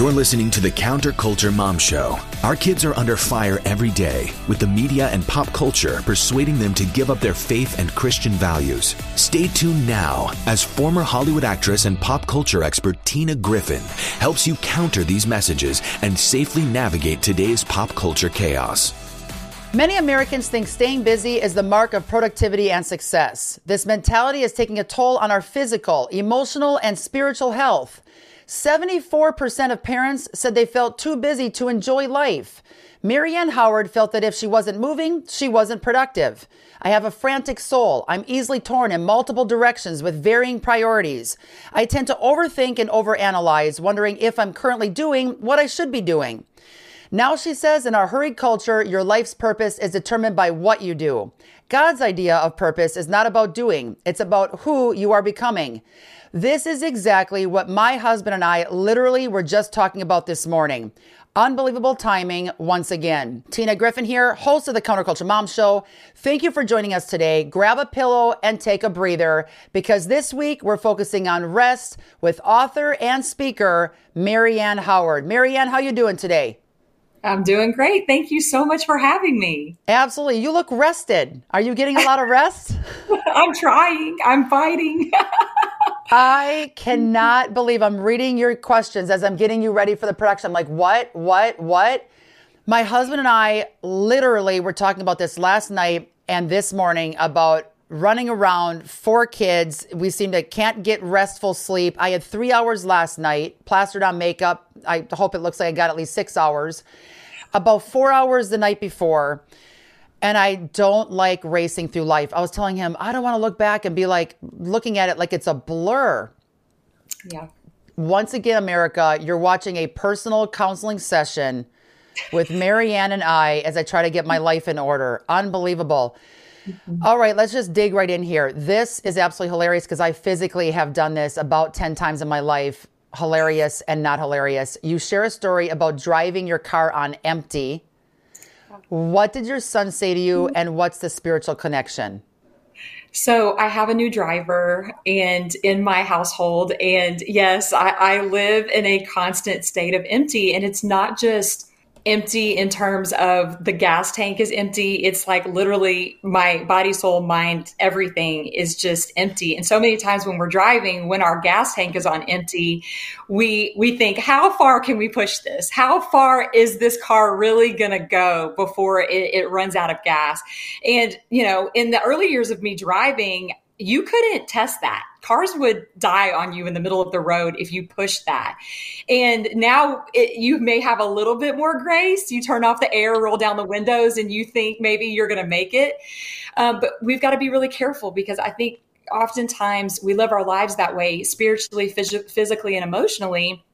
You're listening to the Counterculture Mom Show. Our kids are under fire every day, with the media and pop culture persuading them to give up their faith and Christian values. Stay tuned now as former Hollywood actress and pop culture expert Tina Griffin helps you counter these messages and safely navigate today's pop culture chaos. Many Americans think staying busy is the mark of productivity and success. This mentality is taking a toll on our physical, emotional, and spiritual health. 74% of parents said they felt too busy to enjoy life. Marianne Howard felt that if she wasn't moving, she wasn't productive. I have a frantic soul. I'm easily torn in multiple directions with varying priorities. I tend to overthink and overanalyze, wondering if I'm currently doing what I should be doing. Now she says in our hurried culture, your life's purpose is determined by what you do. God's idea of purpose is not about doing, it's about who you are becoming. This is exactly what my husband and I literally were just talking about this morning. Unbelievable timing once again. Tina Griffin here, host of the Counterculture Mom Show. Thank you for joining us today. Grab a pillow and take a breather because this week we're focusing on rest with author and speaker Marianne Howard. Marianne, how you doing today? I'm doing great. Thank you so much for having me. Absolutely. You look rested. Are you getting a lot of rest? I'm trying. I'm fighting. I cannot believe I'm reading your questions as I'm getting you ready for the production. I'm like, what, what, what? My husband and I literally were talking about this last night and this morning about running around, four kids. We seem to can't get restful sleep. I had three hours last night, plastered on makeup. I hope it looks like I got at least six hours. About four hours the night before. And I don't like racing through life. I was telling him, I don't want to look back and be like looking at it like it's a blur. Yeah. Once again, America, you're watching a personal counseling session with Marianne and I as I try to get my life in order. Unbelievable. Mm-hmm. All right, let's just dig right in here. This is absolutely hilarious because I physically have done this about 10 times in my life. Hilarious and not hilarious. You share a story about driving your car on empty. What did your son say to you, mm-hmm. and what's the spiritual connection? So I have a new driver and in my household. And yes, I, I live in a constant state of empty. And it's not just empty in terms of the gas tank is empty. It's like literally my body, soul, mind, everything is just empty. And so many times when we're driving, when our gas tank is on empty, we we think, how far can we push this? How far is this car really gonna go before it, it runs out of gas? And you know, in the early years of me driving, you couldn't test that. Cars would die on you in the middle of the road if you pushed that. And now it, you may have a little bit more grace. You turn off the air, roll down the windows, and you think maybe you're going to make it. Um, but we've got to be really careful because I think oftentimes we live our lives that way, spiritually, phys- physically, and emotionally.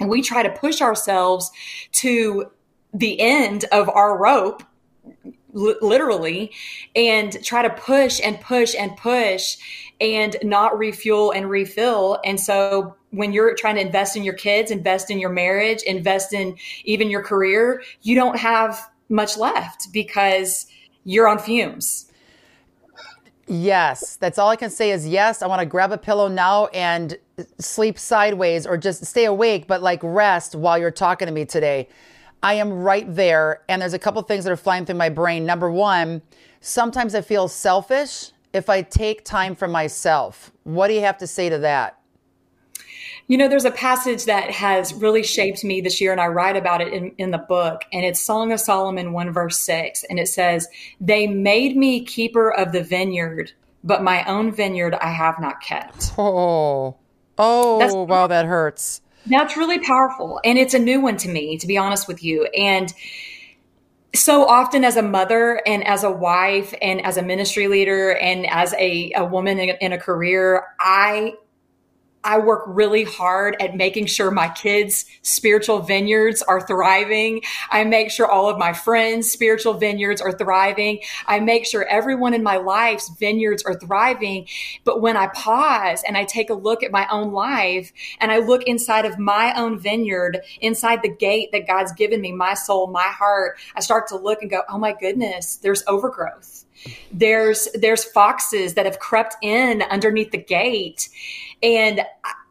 And we try to push ourselves to the end of our rope literally and try to push and push and push and not refuel and refill and so when you're trying to invest in your kids invest in your marriage invest in even your career you don't have much left because you're on fumes Yes, that's all I can say is yes. I want to grab a pillow now and sleep sideways or just stay awake, but like rest while you're talking to me today. I am right there. And there's a couple things that are flying through my brain. Number one, sometimes I feel selfish if I take time for myself. What do you have to say to that? You know, there's a passage that has really shaped me this year, and I write about it in, in the book, and it's Song of Solomon 1, verse 6. And it says, They made me keeper of the vineyard, but my own vineyard I have not kept. Oh, oh, That's- wow, that hurts. That's really powerful. And it's a new one to me, to be honest with you. And so often as a mother and as a wife and as a ministry leader and as a, a woman in, in a career, I I work really hard at making sure my kids' spiritual vineyards are thriving. I make sure all of my friends' spiritual vineyards are thriving. I make sure everyone in my life's vineyards are thriving. But when I pause and I take a look at my own life and I look inside of my own vineyard, inside the gate that God's given me, my soul, my heart, I start to look and go, oh my goodness, there's overgrowth. There's, there's foxes that have crept in underneath the gate and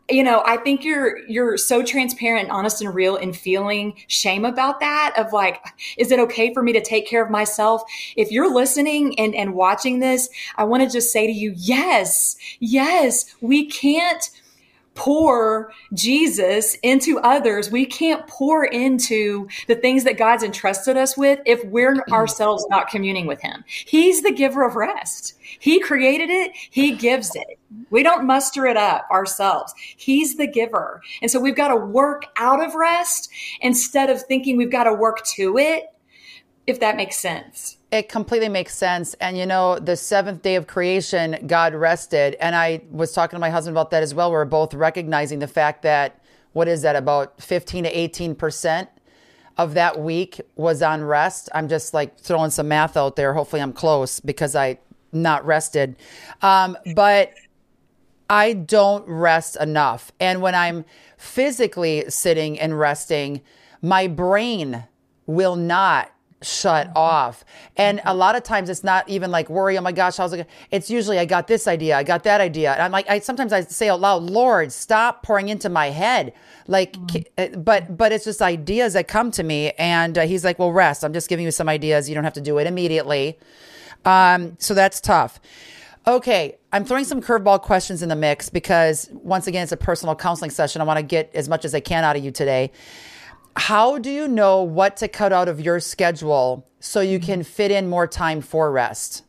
you know, I think you're you're so transparent and honest and real in feeling shame about that of like, is it okay for me to take care of myself? If you're listening and, and watching this, I want to just say to you, yes, yes, we can't pour Jesus into others. We can't pour into the things that God's entrusted us with if we're mm. ourselves not communing with Him. He's the giver of rest. He created it, He gives it. We don't muster it up ourselves. He's the giver. And so we've got to work out of rest instead of thinking we've got to work to it, if that makes sense. It completely makes sense. And you know, the seventh day of creation, God rested. And I was talking to my husband about that as well. We are both recognizing the fact that, what is that, about 15 to 18% of that week was on rest. I'm just like throwing some math out there. Hopefully, I'm close because I not rested. Um, but I don't rest enough. And when I'm physically sitting and resting, my brain will not shut mm-hmm. off. And a lot of times it's not even like worry, oh my gosh, I was like, it's usually I got this idea, I got that idea. And I'm like, I sometimes I say out loud, Lord, stop pouring into my head. Like, mm-hmm. but, but it's just ideas that come to me. And uh, he's like, well, rest. I'm just giving you some ideas. You don't have to do it immediately. Um, so that's tough. Okay, I'm throwing some curveball questions in the mix because once again, it's a personal counseling session. I want to get as much as I can out of you today. How do you know what to cut out of your schedule so you can fit in more time for rest?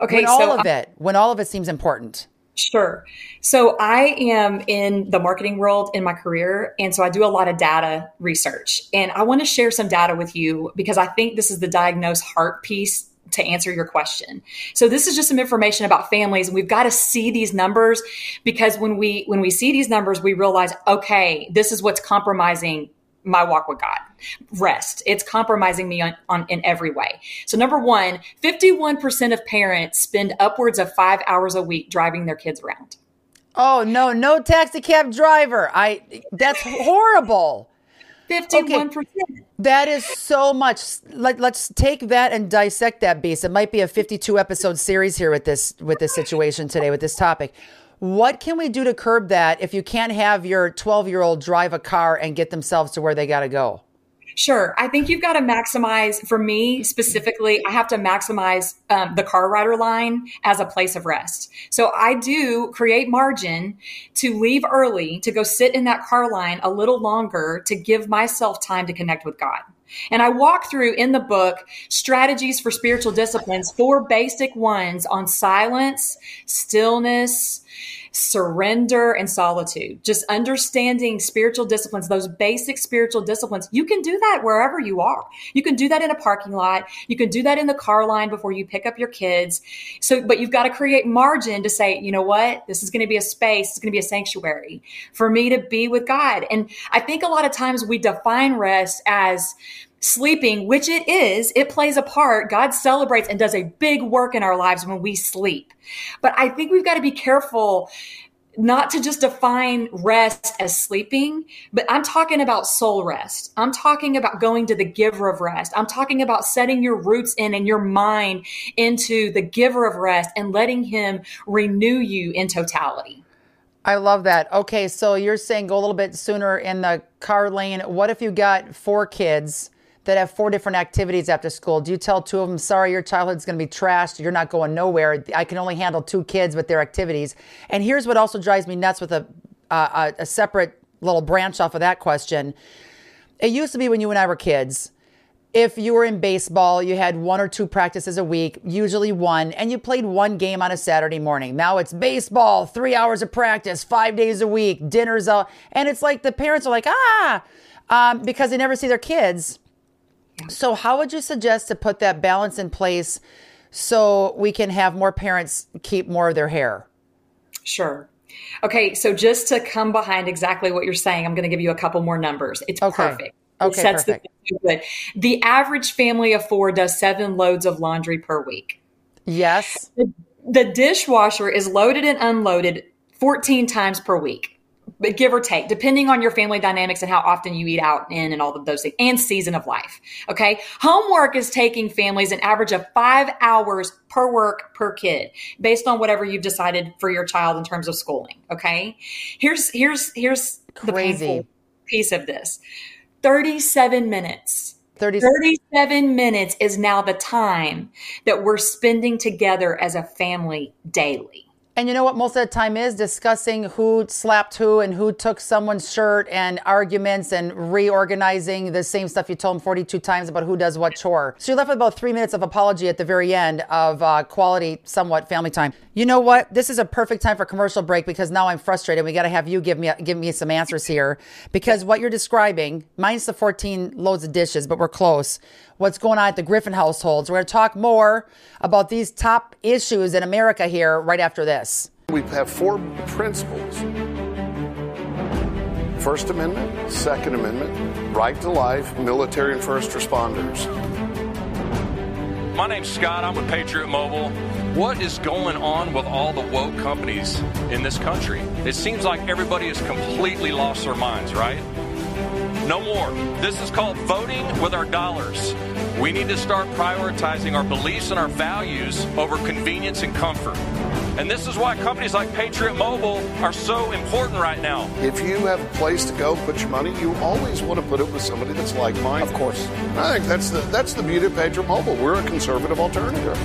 Okay, when all so of it, when all of it seems important. Sure. So I am in the marketing world in my career. And so I do a lot of data research. And I want to share some data with you because I think this is the diagnose heart piece to answer your question. So this is just some information about families and we've got to see these numbers because when we when we see these numbers we realize okay, this is what's compromising my walk with God. Rest. It's compromising me on, on in every way. So number 1, 51% of parents spend upwards of 5 hours a week driving their kids around. Oh, no, no taxi cab driver. I that's horrible. 51%. Okay. That is so much. Let, let's take that and dissect that beast. It might be a 52 episode series here with this with this situation today with this topic. What can we do to curb that if you can't have your 12 year old drive a car and get themselves to where they got to go? Sure. I think you've got to maximize, for me specifically, I have to maximize um, the car rider line as a place of rest. So I do create margin to leave early, to go sit in that car line a little longer, to give myself time to connect with God. And I walk through in the book strategies for spiritual disciplines, four basic ones on silence, stillness, surrender and solitude, just understanding spiritual disciplines, those basic spiritual disciplines. You can do that wherever you are. You can do that in a parking lot. You can do that in the car line before you pick up your kids. So, but you've got to create margin to say, you know what? This is going to be a space. It's going to be a sanctuary for me to be with God. And I think a lot of times we define rest as sleeping, which it is, it plays a part. God celebrates and does a big work in our lives when we sleep. But I think we've got to be careful not to just define rest as sleeping, but I'm talking about soul rest. I'm talking about going to the giver of rest. I'm talking about setting your roots in and your mind into the giver of rest and letting him renew you in totality. I love that. Okay, so you're saying go a little bit sooner in the car lane. What if you got four kids? That have four different activities after school. Do you tell two of them, sorry, your childhood's going to be trashed. You're not going nowhere. I can only handle two kids with their activities. And here's what also drives me nuts with a, uh, a separate little branch off of that question. It used to be when you and I were kids, if you were in baseball, you had one or two practices a week, usually one, and you played one game on a Saturday morning. Now it's baseball, three hours of practice, five days a week, dinners out. And it's like the parents are like, ah, um, because they never see their kids. So, how would you suggest to put that balance in place so we can have more parents keep more of their hair? Sure. Okay, so just to come behind exactly what you're saying, I'm going to give you a couple more numbers. It's okay. perfect. Okay, sets perfect. The, good. the average family of four does seven loads of laundry per week. Yes. The, the dishwasher is loaded and unloaded 14 times per week but give or take, depending on your family dynamics and how often you eat out in and all of those things and season of life. Okay. Homework is taking families an average of five hours per work per kid based on whatever you've decided for your child in terms of schooling. Okay. Here's, here's, here's Crazy. the painful piece of this 37 minutes. 30. 37 minutes is now the time that we're spending together as a family daily. And you know what most of the time is discussing who slapped who and who took someone's shirt and arguments and reorganizing the same stuff you told them 42 times about who does what chore. So you're left with about three minutes of apology at the very end of uh, quality, somewhat family time. You know what? This is a perfect time for commercial break because now I'm frustrated. We got to have you give me give me some answers here because what you're describing, minus the 14 loads of dishes, but we're close what's going on at the Griffin households. We're going to talk more about these top issues in America here right after this. We have four principles First Amendment, Second Amendment, right to life, military and first responders. My name's Scott. I'm with Patriot Mobile. What is going on with all the woke companies in this country? It seems like everybody has completely lost their minds, right? No more. This is called voting with our dollars. We need to start prioritizing our beliefs and our values over convenience and comfort. And this is why companies like Patriot Mobile are so important right now. If you have a place to go put your money, you always want to put it with somebody that's like mine. Of course. I think that's the that's the beauty of Patriot Mobile. We're a conservative alternative.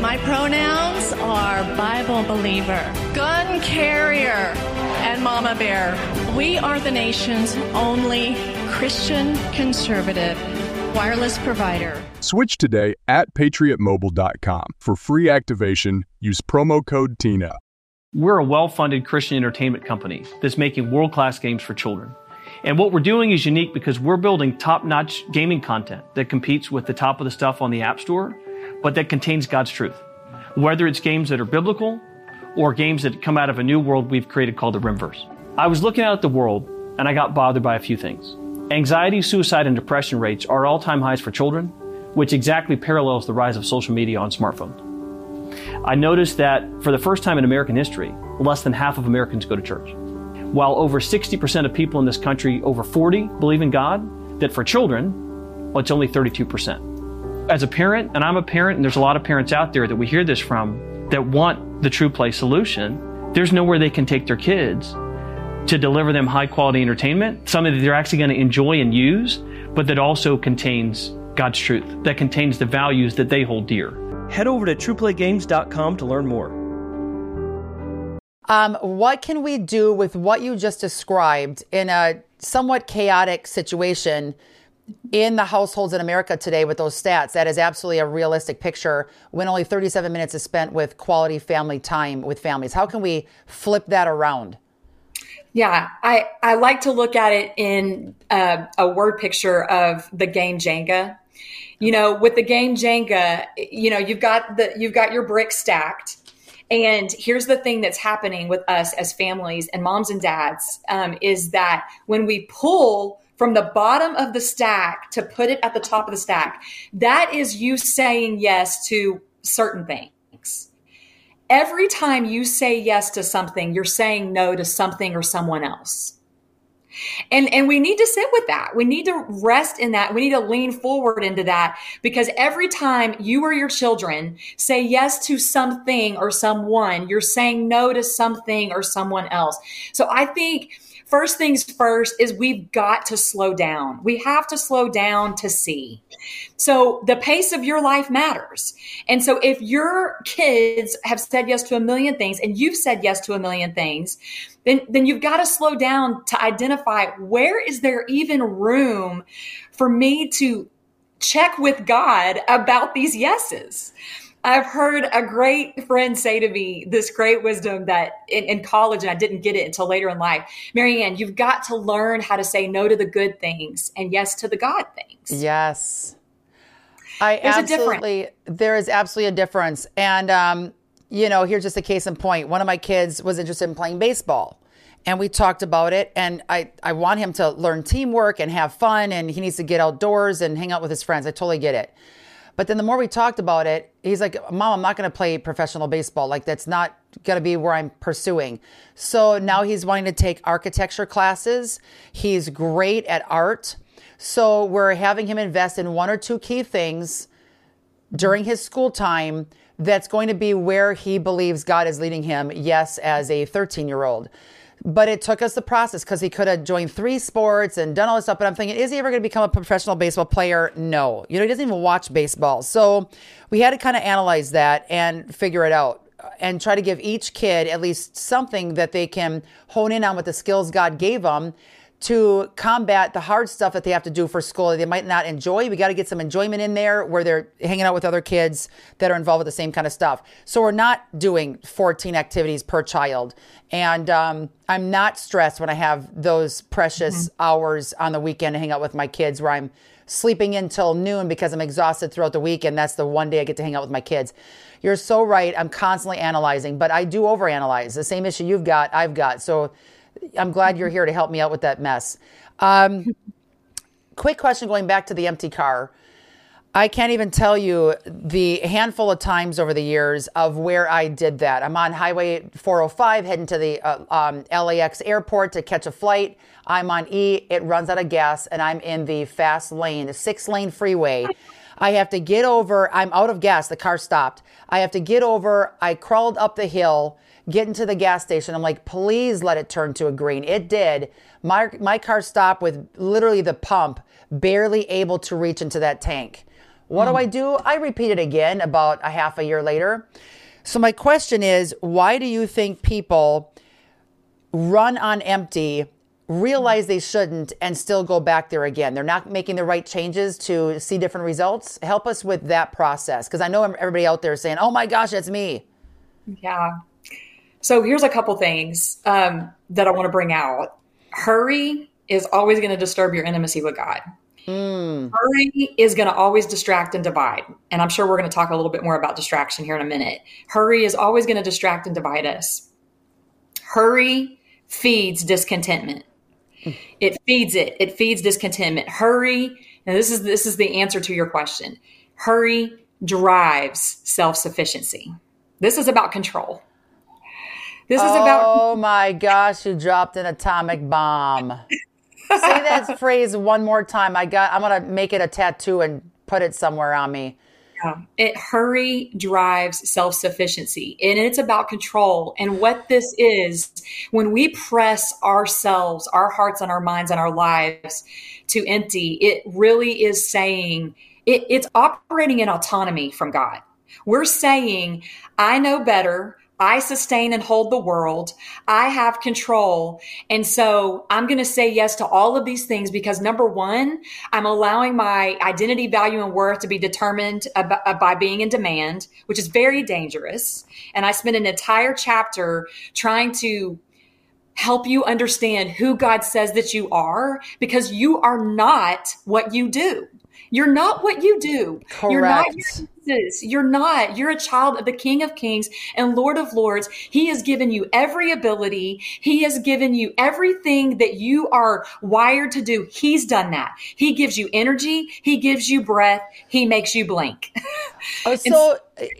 My pronouns are Bible believer, gun carrier, and mama bear. We are the nation's only Christian conservative wireless provider. Switch today at patriotmobile.com. For free activation, use promo code TINA. We're a well funded Christian entertainment company that's making world class games for children. And what we're doing is unique because we're building top notch gaming content that competes with the top of the stuff on the App Store, but that contains God's truth. Whether it's games that are biblical or games that come out of a new world we've created called the Rimverse. I was looking out at the world and I got bothered by a few things. Anxiety, suicide, and depression rates are all time highs for children, which exactly parallels the rise of social media on smartphones. I noticed that for the first time in American history, less than half of Americans go to church. While over 60% of people in this country over 40 believe in God, that for children, well, it's only 32%. As a parent, and I'm a parent, and there's a lot of parents out there that we hear this from that want the TruPlay solution, there's nowhere they can take their kids to deliver them high quality entertainment, something that they're actually going to enjoy and use, but that also contains God's truth, that contains the values that they hold dear. Head over to truplaygames.com to learn more. Um, what can we do with what you just described in a somewhat chaotic situation in the households in America today with those stats? That is absolutely a realistic picture when only 37 minutes is spent with quality family time with families. How can we flip that around? Yeah, I, I like to look at it in uh, a word picture of the game Jenga. You know, with the game Jenga, you know, you've got the you've got your brick stacked, and here's the thing that's happening with us as families and moms and dads um, is that when we pull from the bottom of the stack to put it at the top of the stack, that is you saying yes to certain things every time you say yes to something, you're saying no to something or someone else. And, and we need to sit with that. We need to rest in that. We need to lean forward into that because every time you or your children say yes to something or someone, you're saying no to something or someone else. So I think first things first is we've got to slow down. We have to slow down to see. So the pace of your life matters. And so if your kids have said yes to a million things and you've said yes to a million things, then, then you've got to slow down to identify where is there even room for me to check with God about these yeses. I've heard a great friend say to me this great wisdom that in, in, college, and I didn't get it until later in life. Marianne, you've got to learn how to say no to the good things and yes to the God things. Yes. I There's absolutely, there is absolutely a difference. And, um, you know, here's just a case in point. One of my kids was interested in playing baseball and we talked about it and I, I want him to learn teamwork and have fun and he needs to get outdoors and hang out with his friends i totally get it But then the more we talked about it, he's like, Mom, I'm not going to play professional baseball. Like, that's not going to be where I'm pursuing. So now he's wanting to take architecture classes. He's great at art. So we're having him invest in one or two key things during his school time that's going to be where he believes God is leading him, yes, as a 13 year old. But it took us the process because he could have joined three sports and done all this stuff. But I'm thinking, is he ever going to become a professional baseball player? No. You know, he doesn't even watch baseball. So we had to kind of analyze that and figure it out uh, and try to give each kid at least something that they can hone in on with the skills God gave them to combat the hard stuff that they have to do for school that they might not enjoy. We got to get some enjoyment in there where they're hanging out with other kids that are involved with the same kind of stuff. So we're not doing 14 activities per child. And um, I'm not stressed when I have those precious mm-hmm. hours on the weekend to hang out with my kids where I'm sleeping until noon because I'm exhausted throughout the week. And that's the one day I get to hang out with my kids. You're so right. I'm constantly analyzing, but I do overanalyze. The same issue you've got, I've got. So I'm glad you're here to help me out with that mess. Um, quick question going back to the empty car. I can't even tell you the handful of times over the years of where I did that. I'm on Highway 405 heading to the uh, um, LAX airport to catch a flight. I'm on E, it runs out of gas, and I'm in the fast lane, the six lane freeway. I have to get over, I'm out of gas, the car stopped. I have to get over, I crawled up the hill get into the gas station. I'm like, please let it turn to a green. It did. My, my car stopped with literally the pump barely able to reach into that tank. What mm. do hmm. I do? I repeat it again about a half a year later. So, my question is why do you think people run on empty, realize they shouldn't, and still go back there again? They're not making the right changes to see different results. Help us with that process because I know everybody out there is saying, oh my gosh, that's me. Yeah. So here's a couple things um, that I want to bring out. Hurry is always going to disturb your intimacy with God. Mm. Hurry is going to always distract and divide. And I'm sure we're going to talk a little bit more about distraction here in a minute. Hurry is always going to distract and divide us. Hurry feeds discontentment. It feeds it. It feeds discontentment. Hurry, and this is this is the answer to your question. Hurry drives self-sufficiency. This is about control. This is about. Oh my gosh! You dropped an atomic bomb. Say that phrase one more time. I got. I'm gonna make it a tattoo and put it somewhere on me. Yeah. It hurry drives self sufficiency, and it's about control. And what this is, when we press ourselves, our hearts, and our minds, and our lives to empty, it really is saying it, it's operating in autonomy from God. We're saying, I know better. I sustain and hold the world. I have control. And so I'm going to say yes to all of these things because number one, I'm allowing my identity, value, and worth to be determined uh, by being in demand, which is very dangerous. And I spent an entire chapter trying to help you understand who God says that you are because you are not what you do. You're not what you do. Correct. You're not your you're not. You're a child of the King of Kings and Lord of Lords. He has given you every ability. He has given you everything that you are wired to do. He's done that. He gives you energy. He gives you breath. He makes you blink. oh, so,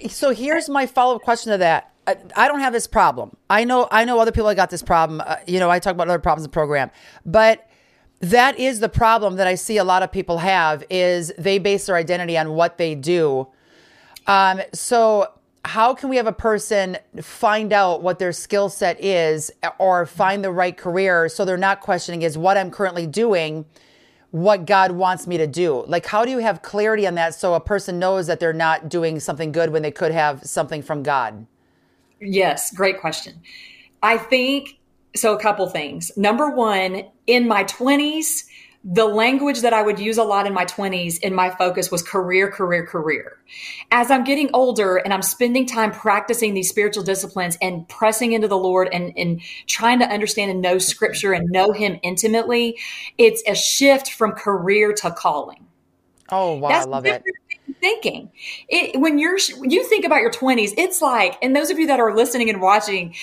so here's my follow up question to that. I don't have this problem. I know I know other people that got this problem. Uh, you know, I talk about other problems in the program, but that is the problem that I see a lot of people have is they base their identity on what they do um, so, how can we have a person find out what their skill set is or find the right career so they're not questioning is what I'm currently doing what God wants me to do? Like, how do you have clarity on that so a person knows that they're not doing something good when they could have something from God? Yes, great question. I think so. A couple things. Number one, in my 20s, the language that I would use a lot in my 20s in my focus was career, career, career. As I'm getting older and I'm spending time practicing these spiritual disciplines and pressing into the Lord and, and trying to understand and know scripture and know Him intimately, it's a shift from career to calling. Oh, wow. That's I love it. thinking. It, when you're you think about your 20s, it's like, and those of you that are listening and watching,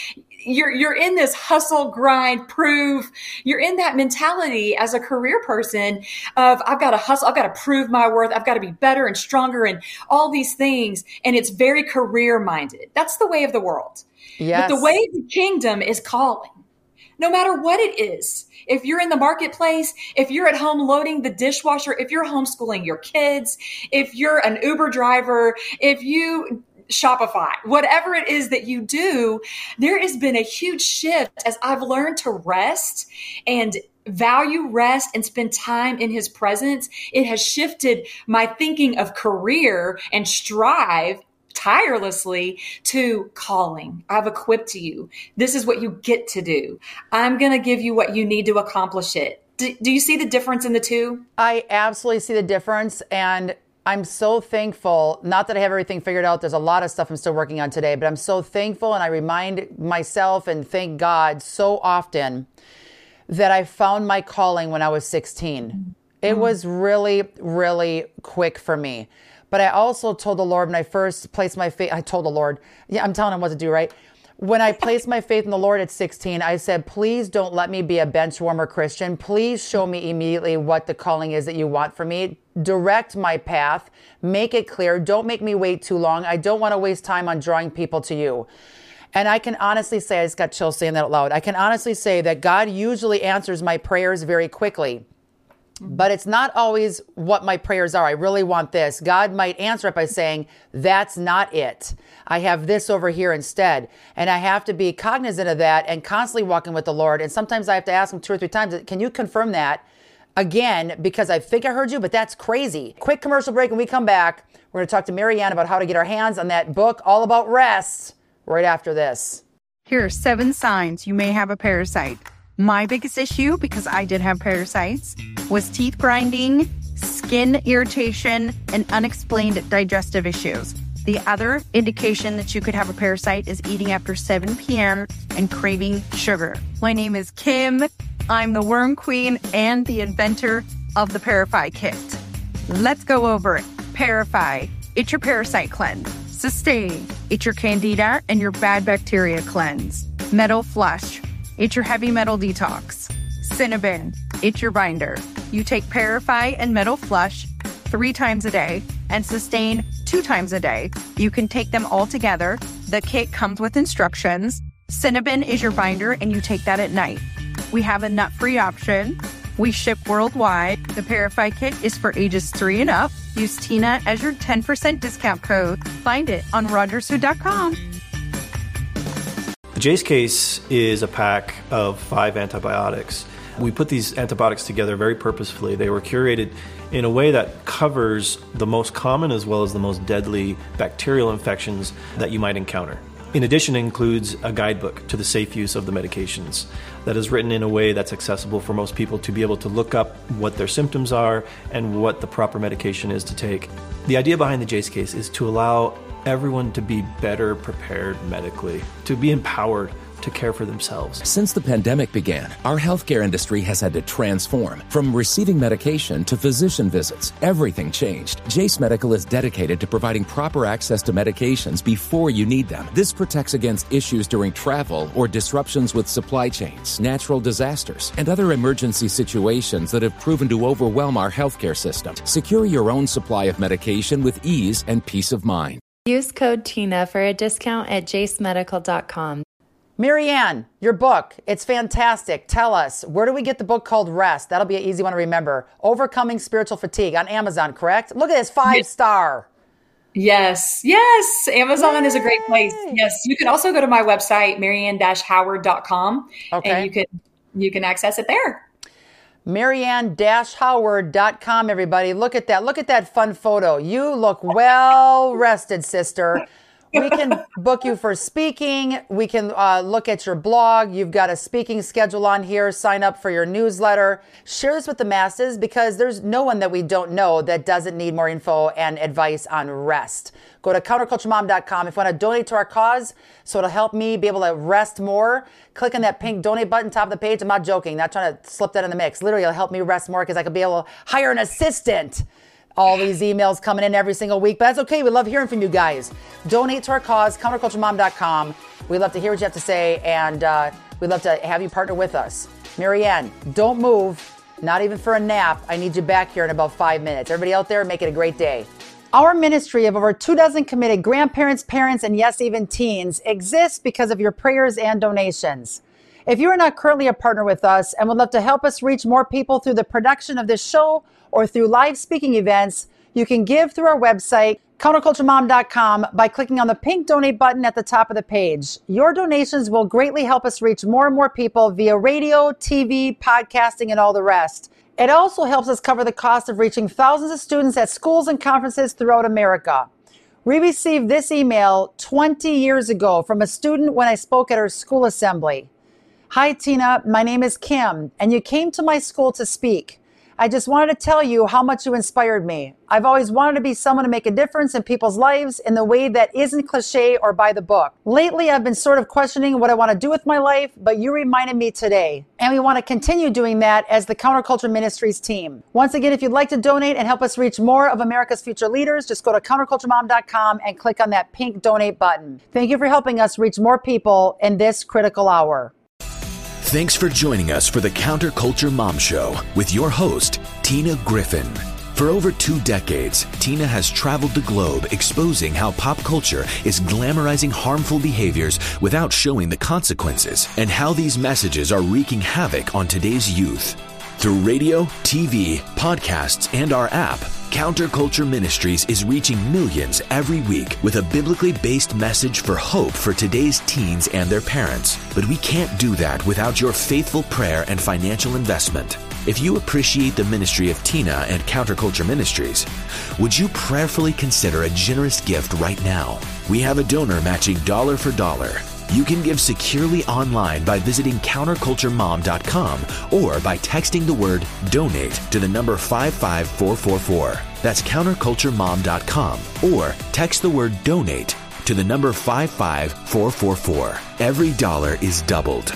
you're you're in this hustle, grind, prove. You're in that mentality as a career person of I've got to hustle, I've got to prove my worth, I've got to be better and stronger, and all these things. And it's very career minded. That's the way of the world. Yes. But the way of the kingdom is calling no matter what it is. If you're in the marketplace, if you're at home loading the dishwasher, if you're homeschooling your kids, if you're an Uber driver, if you Shopify, whatever it is that you do, there has been a huge shift as I've learned to rest and value rest and spend time in his presence. It has shifted my thinking of career and strive tirelessly to calling. I've equipped you. This is what you get to do. I'm going to give you what you need to accomplish it. Do, do, you see the difference in the two? I absolutely see the difference. And I'm so thankful, not that I have everything figured out. There's a lot of stuff I'm still working on today, but I'm so thankful. And I remind myself and thank God so often that I found my calling when I was 16. It mm-hmm. was really, really quick for me. But I also told the Lord when I first placed my faith, I told the Lord, yeah, I'm telling him what to do, right? When I placed my faith in the Lord at 16, I said, please don't let me be a bench warmer Christian. Please show me immediately what the calling is that you want for me. Direct my path, make it clear. Don't make me wait too long. I don't want to waste time on drawing people to you. And I can honestly say, I just got chills saying that out loud. I can honestly say that God usually answers my prayers very quickly Mm-hmm. but it's not always what my prayers are. I really want this. God might answer it by saying, That's not it. I have this over here instead. And I have to be cognizant of that and constantly walking with the Lord. And sometimes I have to ask Him two or three times, Can you confirm that? Again, because I think I heard you, but that's crazy. Quick commercial break. When we come back, we're going to talk to Marianne about how to get our hands on that book all about rest right after this. Here are seven signs you may have a parasite. My biggest issue, because I did have parasites, was teeth grinding, skin irritation, and unexplained digestive issues. The other indication that you could have a parasite is eating after 7 p.m. and craving sugar. My name is Kim. I'm the worm queen and the inventor of the Parafy kit. Let's go over it. Parafy, it's your parasite cleanse. Sustain, it's your candida and your bad bacteria cleanse. Metal flush, it's your heavy metal detox. Cinnabon, it's your binder. You take Parafy and Metal Flush three times a day and Sustain two times a day. You can take them all together. The kit comes with instructions. Cinnabon is your binder and you take that at night. We have a nut free option. We ship worldwide. The Parafy kit is for ages three and up. Use Tina as your 10% discount code. Find it on rogersfood.com. Jase case is a pack of five antibiotics. We put these antibiotics together very purposefully. They were curated in a way that covers the most common as well as the most deadly bacterial infections that you might encounter. In addition, it includes a guidebook to the safe use of the medications that is written in a way that's accessible for most people to be able to look up what their symptoms are and what the proper medication is to take. The idea behind the Jase case is to allow everyone to be better prepared medically, to be empowered to care for themselves. Since the pandemic began, our healthcare industry has had to transform. From receiving medication to physician visits, everything changed. Jase Medical is dedicated to providing proper access to medications before you need them. This protects against issues during travel or disruptions with supply chains, natural disasters, and other emergency situations that have proven to overwhelm our healthcare system. Secure your own supply of medication with ease and peace of mind. Use code TINA for a discount at jasemedical.com. Marianne, your book, it's fantastic. Tell us, where do we get the book called Rest? That'll be an easy one to remember. Overcoming Spiritual Fatigue on Amazon, correct? Look at this five star. Yes, yes. Amazon Yay. is a great place. Yes. You can also go to my website, marianne-howard.com, okay. and you can you can access it there. Marianne-Howard.com, everybody. Look at that. Look at that fun photo. You look well rested, sister we can book you for speaking. We can uh, look at your blog. You've got a speaking schedule on here. Sign up for your newsletter. Share this with the masses because there's no one that we don't know that doesn't need more info and advice on rest. Go to counterculturemom.com if you want to donate to our cause so it'll help me be able to rest more. Click on that pink donate button top of the page. I'm not joking, not trying to slip that in the mix. Literally, it'll help me rest more because I could be able to hire an assistant all these emails coming in every single week, but that's okay. We love hearing from you guys. Donate to our cause, counterculturemom.com. We'd love to hear what you have to say, and uh, we'd love to have you partner with us. Marianne, don't move, not even for a nap. I need you back here in about five minutes. Everybody out there, make it a great day. Our ministry of over two dozen committed grandparents, parents, and yes, even teens exists because of your prayers and donations. If you are not currently a partner with us and would love to help us reach more people through the production of this show or through live speaking events, you can give through our website, counterculturemom.com, by clicking on the pink donate button at the top of the page. Your donations will greatly help us reach more and more people via radio, TV, podcasting, and all the rest. It also helps us cover the cost of reaching thousands of students at schools and conferences throughout America. We received this email 20 years ago from a student when I spoke at her school assembly. Hi, Tina. My name is Kim, and you came to my school to speak. I just wanted to tell you how much you inspired me. I've always wanted to be someone to make a difference in people's lives in the way that isn't cliche or by the book. Lately, I've been sort of questioning what I want to do with my life, but you reminded me today. And we want to continue doing that as the Counterculture Ministries team. Once again, if you'd like to donate and help us reach more of America's future leaders, just go to counterculturemom.com and click on that pink donate button. Thank you for helping us reach more people in this critical hour. Thanks for joining us for the Counterculture Mom Show with your host, Tina Griffin. For over two decades, Tina has traveled the globe exposing how pop culture is glamorizing harmful behaviors without showing the consequences and how these messages are wreaking havoc on today's youth. Through radio, TV, podcasts, and our app, Counterculture Ministries is reaching millions every week with a biblically based message for hope for today's teens and their parents. But we can't do that without your faithful prayer and financial investment. If you appreciate the ministry of Tina and Counterculture Ministries, would you prayerfully consider a generous gift right now? We have a donor matching dollar for dollar. You can give securely online by visiting counterculturemom.com or by texting the word donate to the number 55444. That's counterculturemom.com or text the word donate to the number 55444. Every dollar is doubled.